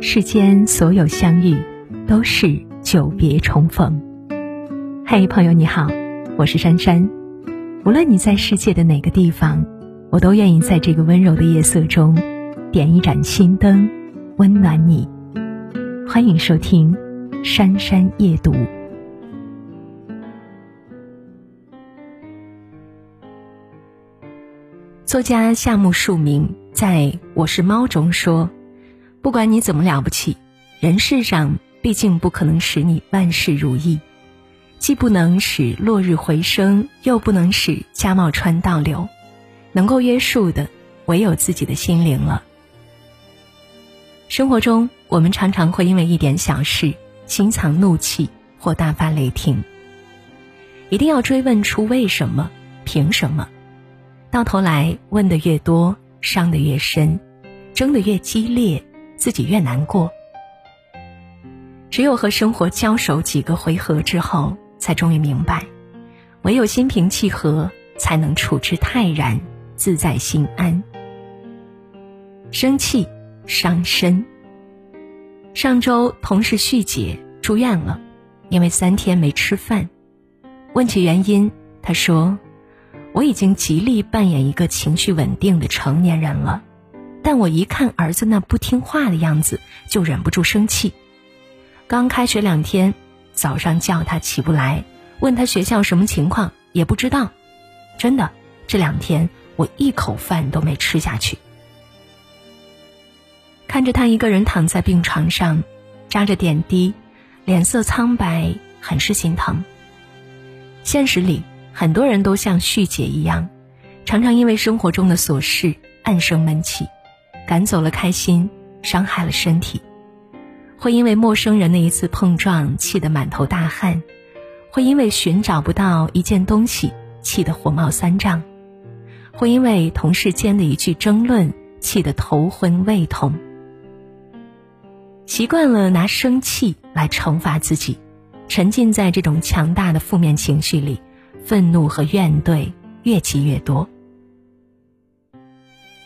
世间所有相遇，都是久别重逢。嘿，朋友你好，我是珊珊。无论你在世界的哪个地方，我都愿意在这个温柔的夜色中，点一盏心灯，温暖你。欢迎收听《珊珊夜读》。作家夏目漱溟在我是猫中说。不管你怎么了不起，人世上毕竟不可能使你万事如意，既不能使落日回升，又不能使家茂川倒流，能够约束的唯有自己的心灵了。生活中，我们常常会因为一点小事心藏怒气或大发雷霆，一定要追问出为什么、凭什么，到头来问的越多，伤的越深，争的越激烈。自己越难过，只有和生活交手几个回合之后，才终于明白，唯有心平气和，才能处之泰然，自在心安。生气伤身。上周同事旭姐住院了，因为三天没吃饭。问起原因，她说：“我已经极力扮演一个情绪稳定的成年人了。”但我一看儿子那不听话的样子，就忍不住生气。刚开学两天，早上叫他起不来，问他学校什么情况也不知道。真的，这两天我一口饭都没吃下去。看着他一个人躺在病床上，扎着点滴，脸色苍白，很是心疼。现实里，很多人都像旭姐一样，常常因为生活中的琐事暗生闷气。赶走了开心，伤害了身体；会因为陌生人的一次碰撞气得满头大汗；会因为寻找不到一件东西气得火冒三丈；会因为同事间的一句争论气得头昏胃痛。习惯了拿生气来惩罚自己，沉浸在这种强大的负面情绪里，愤怒和怨怼越积越多。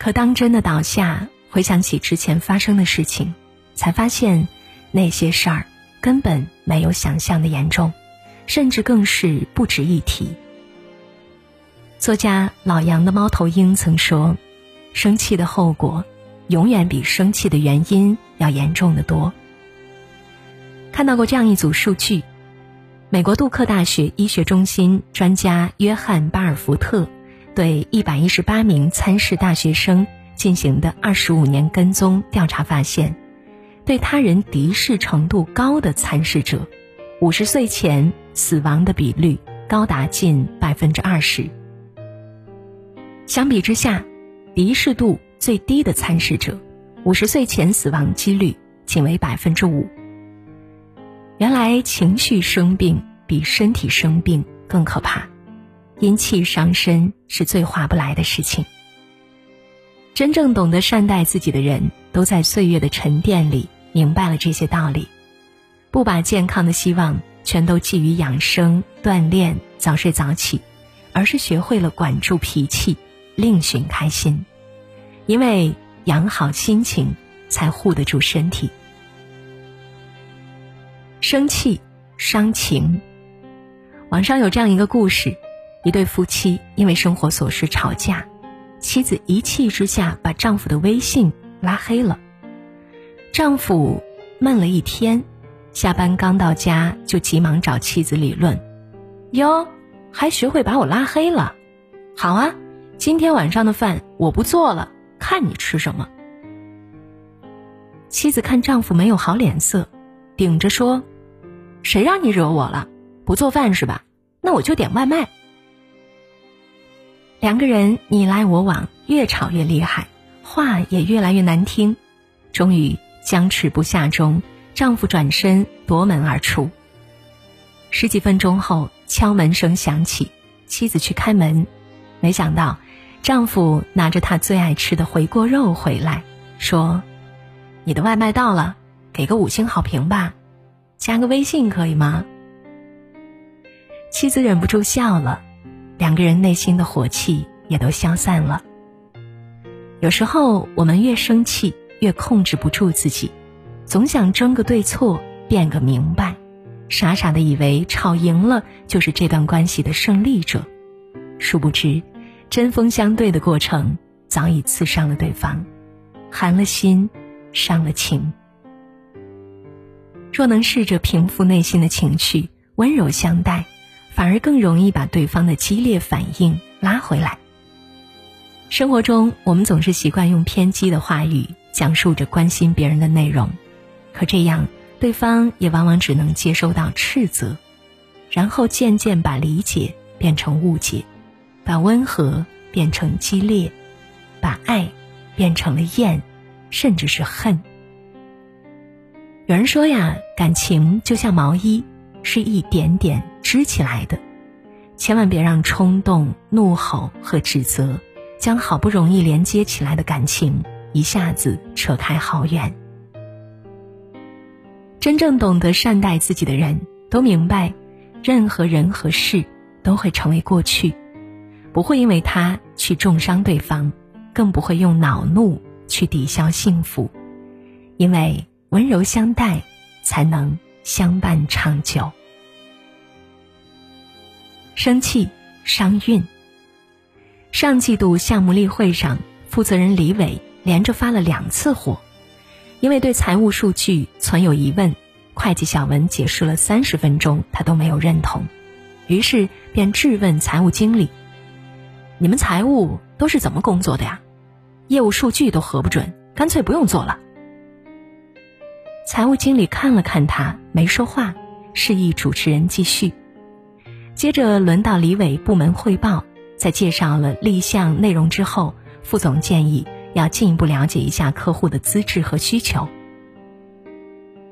可当真的倒下，回想起之前发生的事情，才发现那些事儿根本没有想象的严重，甚至更是不值一提。作家老杨的猫头鹰曾说：“生气的后果，永远比生气的原因要严重的多。”看到过这样一组数据：美国杜克大学医学中心专家约翰巴尔福特。对一百一十八名参试大学生进行的二十五年跟踪调查发现，对他人敌视程度高的参试者，五十岁前死亡的比率高达近百分之二十。相比之下，敌视度最低的参试者，五十岁前死亡几率仅为百分之五。原来情绪生病比身体生病更可怕。阴气伤身是最划不来的事情。真正懂得善待自己的人，都在岁月的沉淀里明白了这些道理，不把健康的希望全都寄于养生、锻炼、早睡早起，而是学会了管住脾气，另寻开心。因为养好心情，才护得住身体。生气伤情。网上有这样一个故事。一对夫妻因为生活琐事吵架，妻子一气之下把丈夫的微信拉黑了。丈夫闷了一天，下班刚到家就急忙找妻子理论：“哟，还学会把我拉黑了？好啊，今天晚上的饭我不做了，看你吃什么。”妻子看丈夫没有好脸色，顶着说：“谁让你惹我了？不做饭是吧？那我就点外卖。”两个人你来我往，越吵越厉害，话也越来越难听。终于僵持不下中，丈夫转身夺门而出。十几分钟后，敲门声响起，妻子去开门，没想到丈夫拿着他最爱吃的回锅肉回来，说：“你的外卖到了，给个五星好评吧，加个微信可以吗？”妻子忍不住笑了。两个人内心的火气也都消散了。有时候我们越生气，越控制不住自己，总想争个对错，辩个明白，傻傻的以为吵赢了就是这段关系的胜利者，殊不知，针锋相对的过程早已刺伤了对方，寒了心，伤了情。若能试着平复内心的情绪，温柔相待，反而更容易把对方的激烈反应拉回来。生活中，我们总是习惯用偏激的话语讲述着关心别人的内容，可这样，对方也往往只能接收到斥责，然后渐渐把理解变成误解，把温和变成激烈，把爱变成了厌，甚至是恨。有人说呀，感情就像毛衣，是一点点织起来的，千万别让冲动、怒吼和指责。将好不容易连接起来的感情一下子扯开好远。真正懂得善待自己的人都明白，任何人和事都会成为过去，不会因为他去重伤对方，更不会用恼怒去抵消幸福，因为温柔相待，才能相伴长久。生气伤运。上季度项目例会上，负责人李伟连着发了两次火，因为对财务数据存有疑问，会计小文解释了三十分钟，他都没有认同，于是便质问财务经理：“你们财务都是怎么工作的呀？业务数据都核不准，干脆不用做了。”财务经理看了看他，没说话，示意主持人继续。接着轮到李伟部门汇报。在介绍了立项内容之后，副总建议要进一步了解一下客户的资质和需求。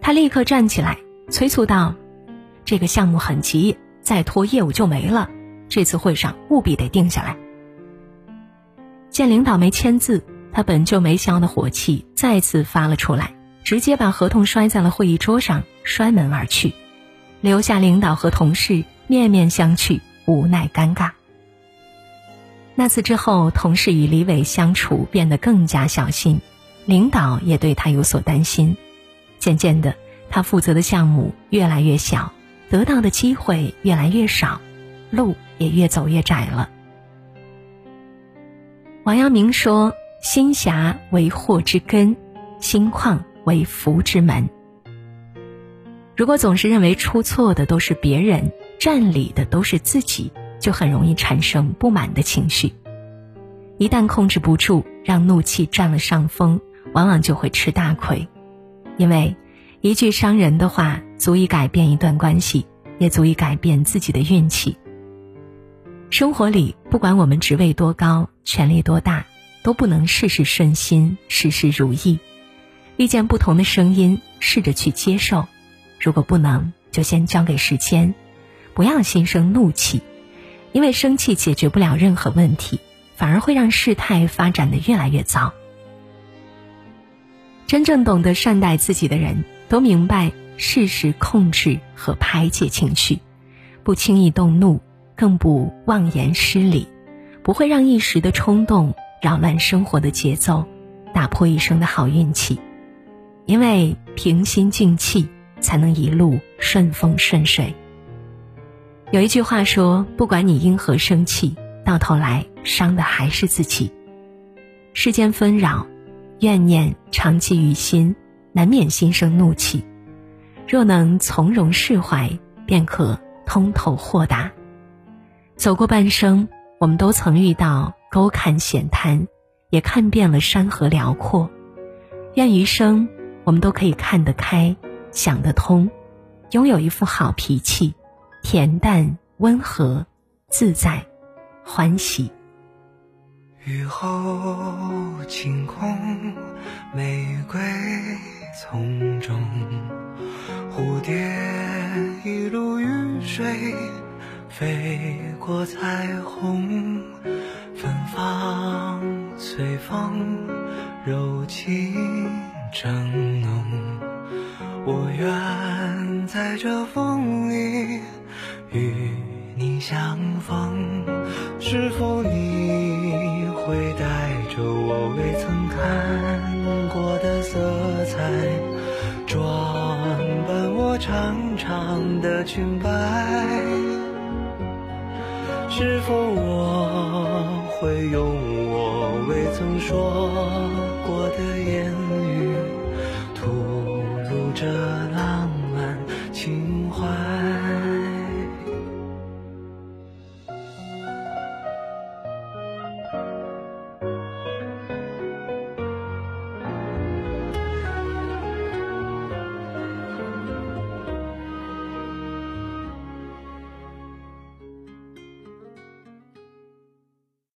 他立刻站起来催促道：“这个项目很急，再拖业务就没了。这次会上务必得定下来。”见领导没签字，他本就没消的火气再次发了出来，直接把合同摔在了会议桌上，摔门而去，留下领导和同事面面相觑，无奈尴尬。那次之后，同事与李伟相处变得更加小心，领导也对他有所担心。渐渐的，他负责的项目越来越小，得到的机会越来越少，路也越走越窄了。王阳明说：“心狭为祸之根，心旷为福之门。”如果总是认为出错的都是别人，占理的都是自己。就很容易产生不满的情绪，一旦控制不住，让怒气占了上风，往往就会吃大亏。因为一句伤人的话，足以改变一段关系，也足以改变自己的运气。生活里，不管我们职位多高，权力多大，都不能事事顺心，事事如意。遇见不同的声音，试着去接受；如果不能，就先交给时间，不要心生怒气。因为生气解决不了任何问题，反而会让事态发展的越来越糟。真正懂得善待自己的人，都明白适时控制和排解情绪，不轻易动怒，更不妄言失礼，不会让一时的冲动扰乱生活的节奏，打破一生的好运气。因为平心静气，才能一路顺风顺水。有一句话说：“不管你因何生气，到头来伤的还是自己。世间纷扰，怨念长积于心，难免心生怒气。若能从容释怀，便可通透豁达。走过半生，我们都曾遇到沟坎险滩，也看遍了山河辽阔。愿余生，我们都可以看得开，想得通，拥有一副好脾气。”恬淡温和，自在欢喜。雨后晴空，玫瑰丛中，蝴蝶一路雨水，飞过彩虹，芬芳随风，柔情正浓。我愿在这风里。与你相逢，是否你会带着我未曾看过的色彩？装扮我长长的裙摆，是否我会用我未曾说